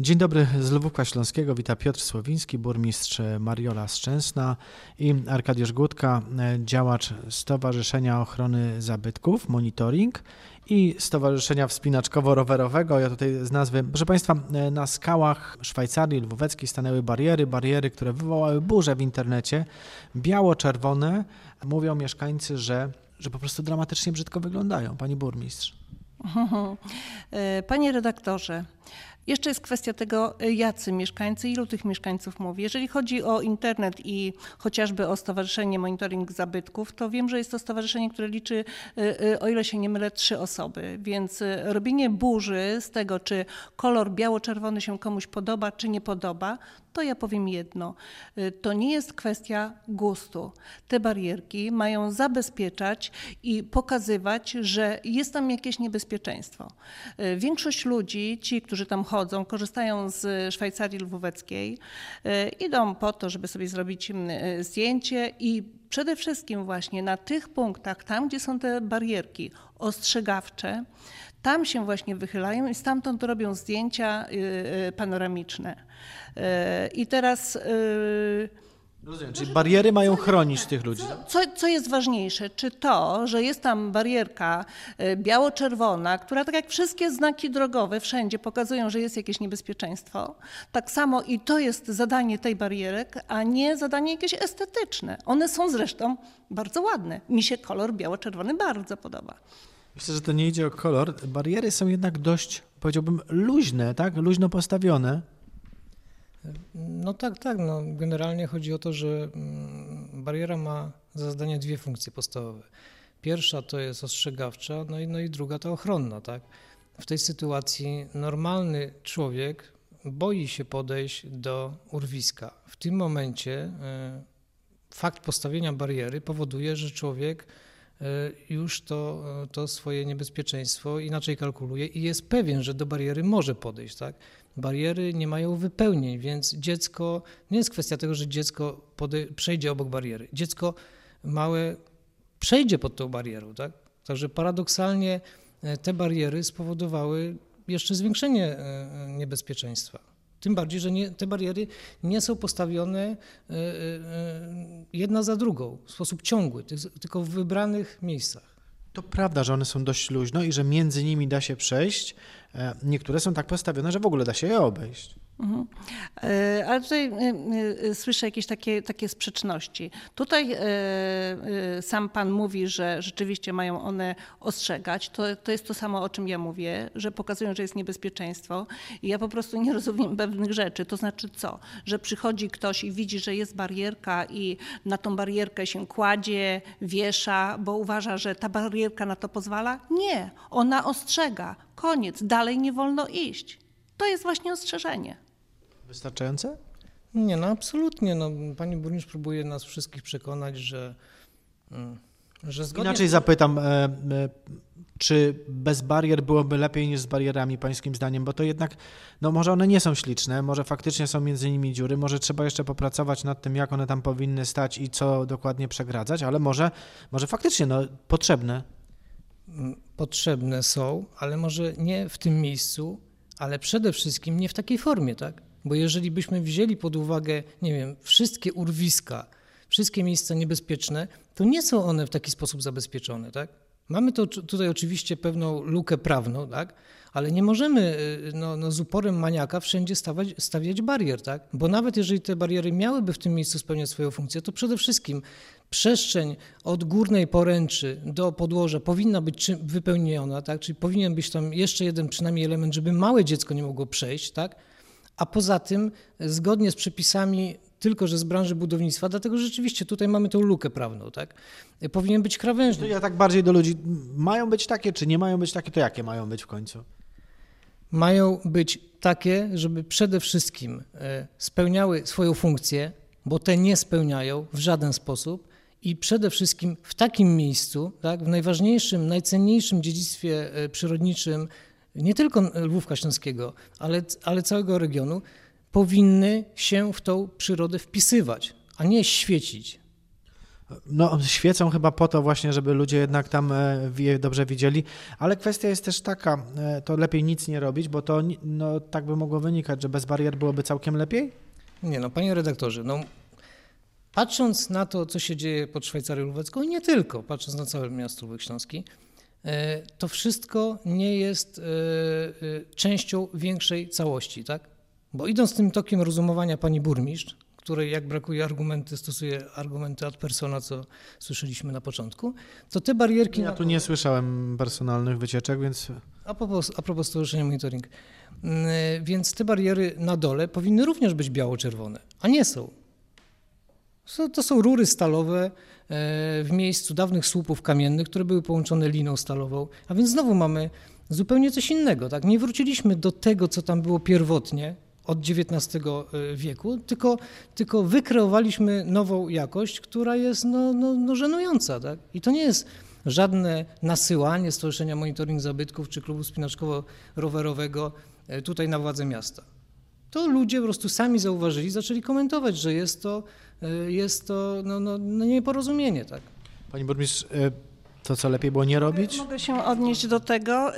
Dzień dobry z Lwówka Śląskiego. Witam Piotr Słowiński, burmistrz Mariola Szczęsna i Arkadiusz Gutka, działacz Stowarzyszenia Ochrony Zabytków, Monitoring i Stowarzyszenia Wspinaczkowo-Rowerowego. Ja tutaj z nazwy, proszę Państwa, na skałach Szwajcarii Lwóweckiej stanęły bariery, bariery, które wywołały burzę w internecie, biało-czerwone. Mówią mieszkańcy, że, że po prostu dramatycznie brzydko wyglądają. Pani burmistrz. Panie redaktorze, jeszcze jest kwestia tego, jacy mieszkańcy, ilu tych mieszkańców mówi. Jeżeli chodzi o internet i chociażby o Stowarzyszenie Monitoring Zabytków, to wiem, że jest to stowarzyszenie, które liczy, o ile się nie mylę, trzy osoby. Więc robienie burzy z tego, czy kolor biało-czerwony się komuś podoba, czy nie podoba, to ja powiem jedno. To nie jest kwestia gustu. Te barierki mają zabezpieczać i pokazywać, że jest tam jakieś niebezpieczeństwo. Większość ludzi, ci, którzy tam chodzą, korzystają z Szwajcarii Lwóweckiej, idą po to, żeby sobie zrobić zdjęcie i przede wszystkim właśnie na tych punktach, tam gdzie są te barierki ostrzegawcze, tam się właśnie wychylają i stamtąd robią zdjęcia panoramiczne. I teraz. Rozumiem, czyli bariery mają chronić tych ludzi. Co, co jest ważniejsze? Czy to, że jest tam barierka biało-czerwona, która tak jak wszystkie znaki drogowe wszędzie pokazują, że jest jakieś niebezpieczeństwo, tak samo i to jest zadanie tej barierek, a nie zadanie jakieś estetyczne. One są zresztą bardzo ładne. Mi się kolor biało-czerwony bardzo podoba. Myślę, że to nie idzie o kolor. Bariery są jednak dość, powiedziałbym, luźne, tak? Luźno postawione. No tak, tak. No, generalnie chodzi o to, że bariera ma za zadanie dwie funkcje podstawowe. Pierwsza to jest ostrzegawcza, no i, no i druga to ochronna. Tak? W tej sytuacji normalny człowiek boi się podejść do urwiska. W tym momencie fakt postawienia bariery powoduje, że człowiek już to, to swoje niebezpieczeństwo inaczej kalkuluje i jest pewien, że do bariery może podejść. Tak? Bariery nie mają wypełnień, więc dziecko, nie jest kwestia tego, że dziecko przejdzie obok bariery. Dziecko małe przejdzie pod tą barierą. Tak? Także paradoksalnie te bariery spowodowały jeszcze zwiększenie niebezpieczeństwa. Tym bardziej, że nie, te bariery nie są postawione jedna za drugą w sposób ciągły, tylko w wybranych miejscach. To prawda, że one są dość luźno i że między nimi da się przejść. Niektóre są tak postawione, że w ogóle da się je obejść. Mhm. Ale tutaj słyszę jakieś takie, takie sprzeczności. Tutaj sam Pan mówi, że rzeczywiście mają one ostrzegać. To, to jest to samo, o czym ja mówię, że pokazują, że jest niebezpieczeństwo. I ja po prostu nie rozumiem pewnych rzeczy. To znaczy co? Że przychodzi ktoś i widzi, że jest barierka i na tą barierkę się kładzie, wiesza, bo uważa, że ta barierka na to pozwala? Nie, ona ostrzega. Koniec, dalej nie wolno iść. To jest właśnie ostrzeżenie. Wystarczające? Nie, no absolutnie. No, pani burmistrz próbuje nas wszystkich przekonać, że, że zgodnie... Inaczej zapytam, e, e, czy bez barier byłoby lepiej niż z barierami, pańskim zdaniem? Bo to jednak, no może one nie są śliczne, może faktycznie są między nimi dziury, może trzeba jeszcze popracować nad tym, jak one tam powinny stać i co dokładnie przegradzać, ale może, może faktycznie no, potrzebne. Potrzebne są, ale może nie w tym miejscu, ale przede wszystkim nie w takiej formie, tak? Bo jeżeli byśmy wzięli pod uwagę, nie wiem, wszystkie urwiska, wszystkie miejsca niebezpieczne, to nie są one w taki sposób zabezpieczone, tak? Mamy to tutaj oczywiście pewną lukę prawną, tak? ale nie możemy no, no z uporem maniaka wszędzie stawiać, stawiać barier, tak? bo nawet jeżeli te bariery miałyby w tym miejscu spełniać swoją funkcję, to przede wszystkim przestrzeń od górnej poręczy do podłoża powinna być wypełniona, tak? czyli powinien być tam jeszcze jeden przynajmniej element, żeby małe dziecko nie mogło przejść, tak? A poza tym zgodnie z przepisami tylko, że z branży budownictwa, dlatego że rzeczywiście tutaj mamy tą lukę prawną, tak? Powinien być krawężny. To ja tak bardziej do ludzi, mają być takie, czy nie mają być takie, to jakie mają być w końcu? Mają być takie, żeby przede wszystkim spełniały swoją funkcję, bo te nie spełniają w żaden sposób i przede wszystkim w takim miejscu, tak, w najważniejszym, najcenniejszym dziedzictwie przyrodniczym nie tylko Lwówka Śląskiego, ale, ale całego regionu, powinny się w tą przyrodę wpisywać, a nie świecić. No, świecą chyba po to właśnie, żeby ludzie jednak tam je dobrze widzieli, ale kwestia jest też taka, e, to lepiej nic nie robić, bo to no, tak by mogło wynikać, że bez barier byłoby całkiem lepiej? Nie no, panie redaktorze, no patrząc na to, co się dzieje pod Szwajcarią Lubecką i nie tylko, patrząc na całe miasto Lubek Śląski, to wszystko nie jest e, e, częścią większej całości, tak? Bo idąc tym tokiem rozumowania pani burmistrz, której jak brakuje argumenty, stosuje argumenty ad persona, co słyszeliśmy na początku, to te barierki... Ja tu nie słyszałem personalnych wycieczek, więc A propos, a propos Stowarzyszenia Monitoring. Mm, Więc te bariery na dole powinny również być biało-czerwone, a nie są. To są rury stalowe e, w miejscu dawnych słupów kamiennych, które były połączone liną stalową, a więc znowu mamy zupełnie coś innego. Tak? Nie wróciliśmy do tego, co tam było pierwotnie od XIX wieku, tylko, tylko wykreowaliśmy nową jakość, która jest no, no, no żenująca. Tak? I to nie jest żadne nasyłanie Stowarzyszenia Monitoring Zabytków czy Klubu Spinaczkowo-Rowerowego e, tutaj na władze miasta. To ludzie po prostu sami zauważyli, zaczęli komentować, że jest to, e, jest to no, no, no nieporozumienie. Tak? pani burmistrz, e, to co lepiej było nie robić? Mogę się odnieść do tego.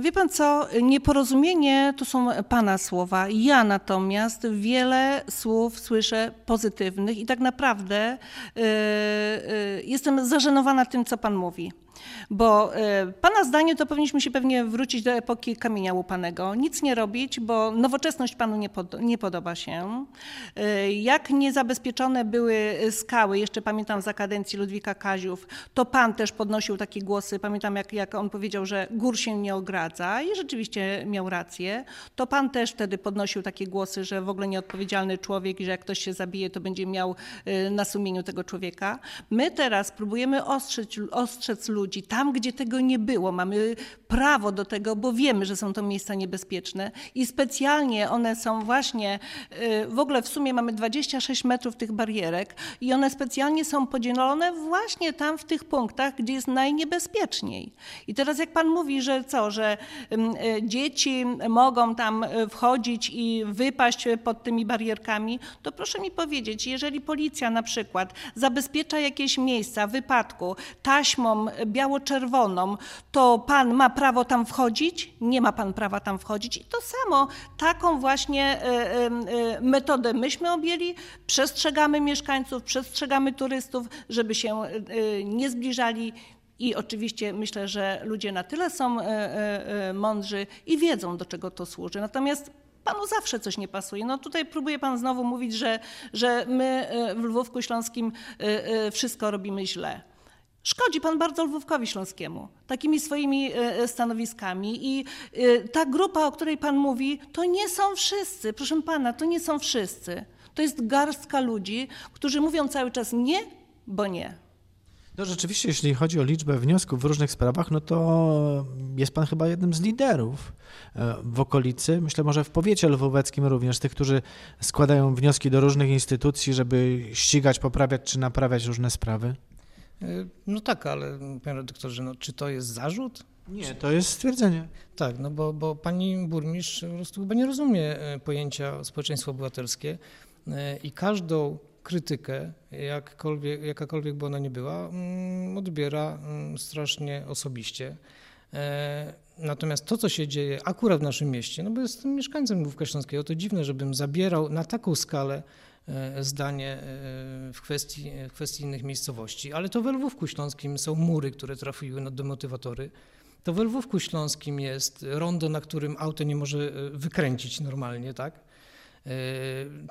Wie pan co, nieporozumienie to są pana słowa. Ja natomiast wiele słów słyszę pozytywnych i tak naprawdę jestem zażenowana tym, co pan mówi. Bo y, pana zdanie to powinniśmy się pewnie wrócić do epoki kamienia łupanego. Nic nie robić, bo nowoczesność panu nie, pod, nie podoba się. Y, jak niezabezpieczone były skały, jeszcze pamiętam za kadencji Ludwika Kaziów, to pan też podnosił takie głosy. Pamiętam jak, jak on powiedział, że gór się nie ogradza i rzeczywiście miał rację. To pan też wtedy podnosił takie głosy, że w ogóle nieodpowiedzialny człowiek i że jak ktoś się zabije, to będzie miał y, na sumieniu tego człowieka. My teraz próbujemy ostrzec, ostrzec ludzi tam, gdzie tego nie było. Mamy prawo do tego, bo wiemy, że są to miejsca niebezpieczne i specjalnie one są właśnie, y, w ogóle w sumie mamy 26 metrów tych barierek i one specjalnie są podzielone właśnie tam w tych punktach, gdzie jest najniebezpieczniej. I teraz jak pan mówi, że co, że ym, y, dzieci mogą tam y, wchodzić i wypaść pod tymi barierkami, to proszę mi powiedzieć, jeżeli policja na przykład zabezpiecza jakieś miejsca wypadku taśmą biało-czerwoną, to pan ma prawo tam wchodzić? Nie ma pan prawa tam wchodzić. I to samo, taką właśnie e, e, e, metodę myśmy objęli, przestrzegamy mieszkańców, przestrzegamy turystów, żeby się nie zbliżali. I oczywiście myślę, że ludzie na tyle są mądrzy i wiedzą, do czego to służy. Natomiast panu zawsze coś nie pasuje. No tutaj próbuje pan znowu mówić, że, że my w Lwówku Śląskim wszystko robimy źle. Szkodzi pan bardzo Lwówkowi Śląskiemu takimi swoimi e, stanowiskami i e, ta grupa, o której pan mówi, to nie są wszyscy, proszę pana, to nie są wszyscy. To jest garstka ludzi, którzy mówią cały czas nie, bo nie. No rzeczywiście, jeśli chodzi o liczbę wniosków w różnych sprawach, no to jest pan chyba jednym z liderów e, w okolicy, myślę może w powiecie lwóweckim również, tych, którzy składają wnioski do różnych instytucji, żeby ścigać, poprawiać czy naprawiać różne sprawy. No tak, ale panie redaktorze, no, czy to jest zarzut? Nie, to jest stwierdzenie. Tak, no bo, bo pani burmistrz po prostu chyba nie rozumie e, pojęcia społeczeństwo obywatelskie e, i każdą krytykę, jakkolwiek, jakakolwiek by ona nie była, mm, odbiera mm, strasznie osobiście. E, Natomiast to, co się dzieje akurat w naszym mieście, no bo jestem mieszkańcem Lwówka Śląskiego, to dziwne, żebym zabierał na taką skalę zdanie e, w kwestii, w kwestii innych miejscowości, ale to we Lwówku Śląskim są mury, które trafiły na demotywatory. To we Lwówku Śląskim jest rondo, na którym auto nie może e, wykręcić normalnie, tak? E,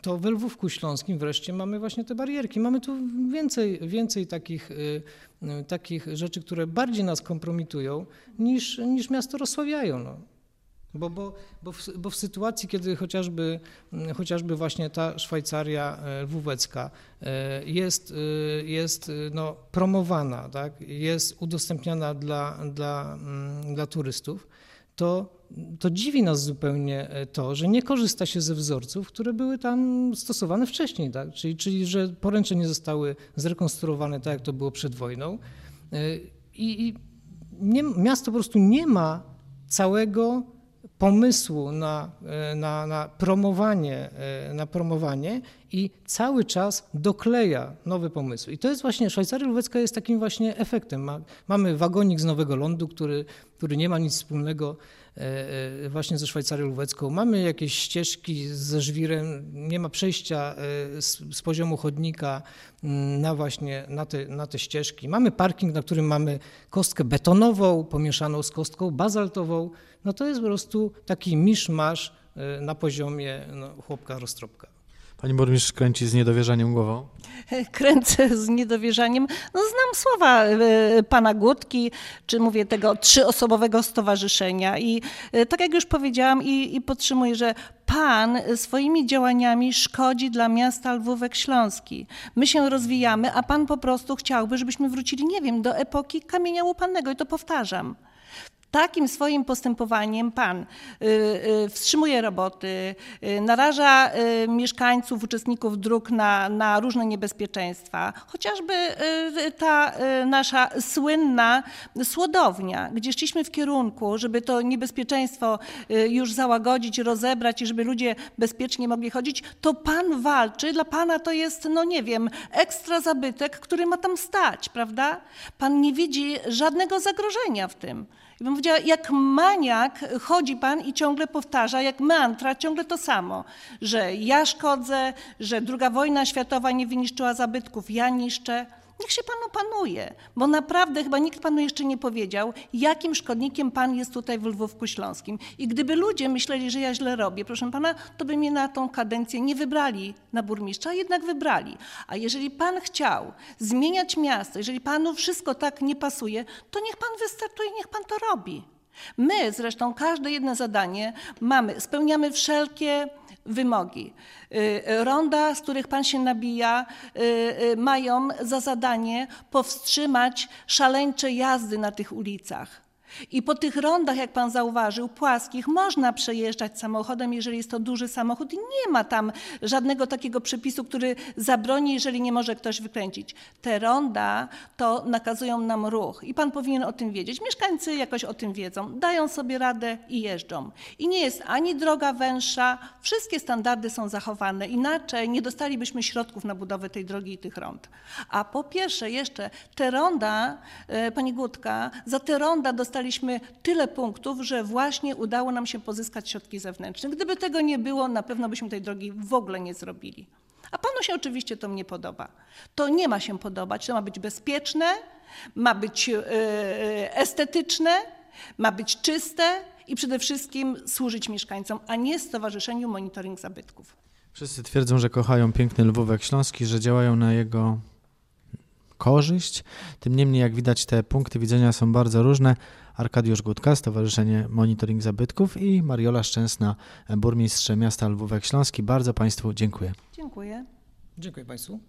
To we Lwówku Śląskim wreszcie mamy właśnie te barierki. Mamy tu więcej, więcej takich, e, e, takich rzeczy, które bardziej nas kompromitują niż, niż miasto rozsławiają. No. Bo, bo, bo, w, bo w sytuacji, kiedy chociażby, mm, chociażby właśnie ta Szwajcaria lwówecka e, jest, e, jest e, no, promowana, tak, jest udostępniana dla, dla, mm, dla turystów, to, to dziwi nas zupełnie to, że nie korzysta się ze wzorców, które były tam stosowane wcześniej, tak? czyli, czyli że poręcze nie zostały zrekonstruowane tak, jak to było przed wojną. I, i nie, miasto po prostu nie ma całego pomysłu na, e, na, na, promowanie, e, na promowanie i cały czas dokleja nowe pomysły. I to jest właśnie, Szwajcaria Lubecka jest takim właśnie efektem. Ma, mamy wagonik z Nowego Lądu, który, który nie ma nic wspólnego właśnie ze Szwajcarią Lubecką. Mamy jakieś ścieżki ze żwirem, nie ma przejścia z, z poziomu chodnika mm, na właśnie na te, na te ścieżki. Mamy parking, na którym mamy kostkę betonową pomieszaną z kostką bazaltową. No to jest po prostu taki miszmasz na poziomie no, chłopka roztropka. Pani burmistrz kręci z niedowierzaniem głową. Kręcę z niedowierzaniem. No, znam słowa e, pana Gutki, czy mówię tego trzyosobowego stowarzyszenia. I e, tak jak już powiedziałam i, i podtrzymuję, że Pan swoimi działaniami szkodzi dla miasta Lwówek Śląski. My się rozwijamy, a Pan po prostu chciałby, żebyśmy wrócili, nie wiem, do epoki kamienia łupanego i to powtarzam. Takim swoim postępowaniem pan y, y, wstrzymuje roboty, y, naraża mieszkańców, uczestników dróg na, na różne niebezpieczeństwa. Chociażby ta nasza słynna słodownia, gdzie szliśmy w kierunku, żeby to niebezpieczeństwo już załagodzić, rozebrać i żeby ludzie bezpiecznie mogli chodzić, to pan walczy. Dla pana to jest, no nie wiem, ekstra zabytek, który ma tam stać, prawda? Pan nie widzi żadnego zagrożenia w tym. I bym powiedziała, jak maniak chodzi pan i ciągle powtarza, jak mantra, ciągle to samo, że ja szkodzę, że druga wojna światowa nie wyniszczyła zabytków, ja niszczę. Niech się pan opanuje, bo naprawdę chyba nikt panu jeszcze nie powiedział, jakim szkodnikiem pan jest tutaj w Lwówku Śląskim. I gdyby ludzie myśleli, że ja źle robię, proszę pana, to by mnie na tą kadencję nie wybrali na burmistrza, jednak wybrali. A jeżeli pan chciał zmieniać miasto, jeżeli panu wszystko tak nie pasuje, to niech pan wystartuje, niech pan to robi. My zresztą każde jedno zadanie mamy, spełniamy wszelkie wymogi. Y, ronda, z których pan się nabija, y, y, mają za zadanie powstrzymać szaleńcze jazdy na tych ulicach. I po tych rondach, jak pan zauważył, płaskich, można przejeżdżać samochodem, jeżeli jest to duży samochód i nie ma tam żadnego takiego przepisu, który zabroni, jeżeli nie może ktoś wykręcić. Te ronda to nakazują nam ruch i pan powinien o tym wiedzieć. Mieszkańcy jakoś o tym wiedzą, dają sobie radę i jeżdżą. I nie jest ani droga węższa, wszystkie standardy są zachowane. Inaczej nie dostalibyśmy środków na budowę tej drogi i tych rond. A po pierwsze jeszcze te ronda, e, pani Gutka, za te ronda dostali dostaliśmy tyle punktów, że właśnie udało nam się pozyskać środki zewnętrzne. Gdyby tego nie było, na pewno byśmy tej drogi w ogóle nie zrobili. A panu się oczywiście to nie podoba. To nie ma się podobać, to ma być bezpieczne, ma być yy, estetyczne, ma być czyste i przede wszystkim służyć mieszkańcom, a nie Stowarzyszeniu Monitoring Zabytków. Wszyscy twierdzą, że kochają piękny Lwówek Śląski, że działają na jego korzyść. Tym niemniej, jak widać, te punkty widzenia są bardzo różne. Arkadiusz Gutka, Stowarzyszenie Monitoring Zabytków i Mariola Szczęsna, burmistrz miasta Lwówek Śląski. Bardzo Państwu dziękuję. Dziękuję. Dziękuję Państwu.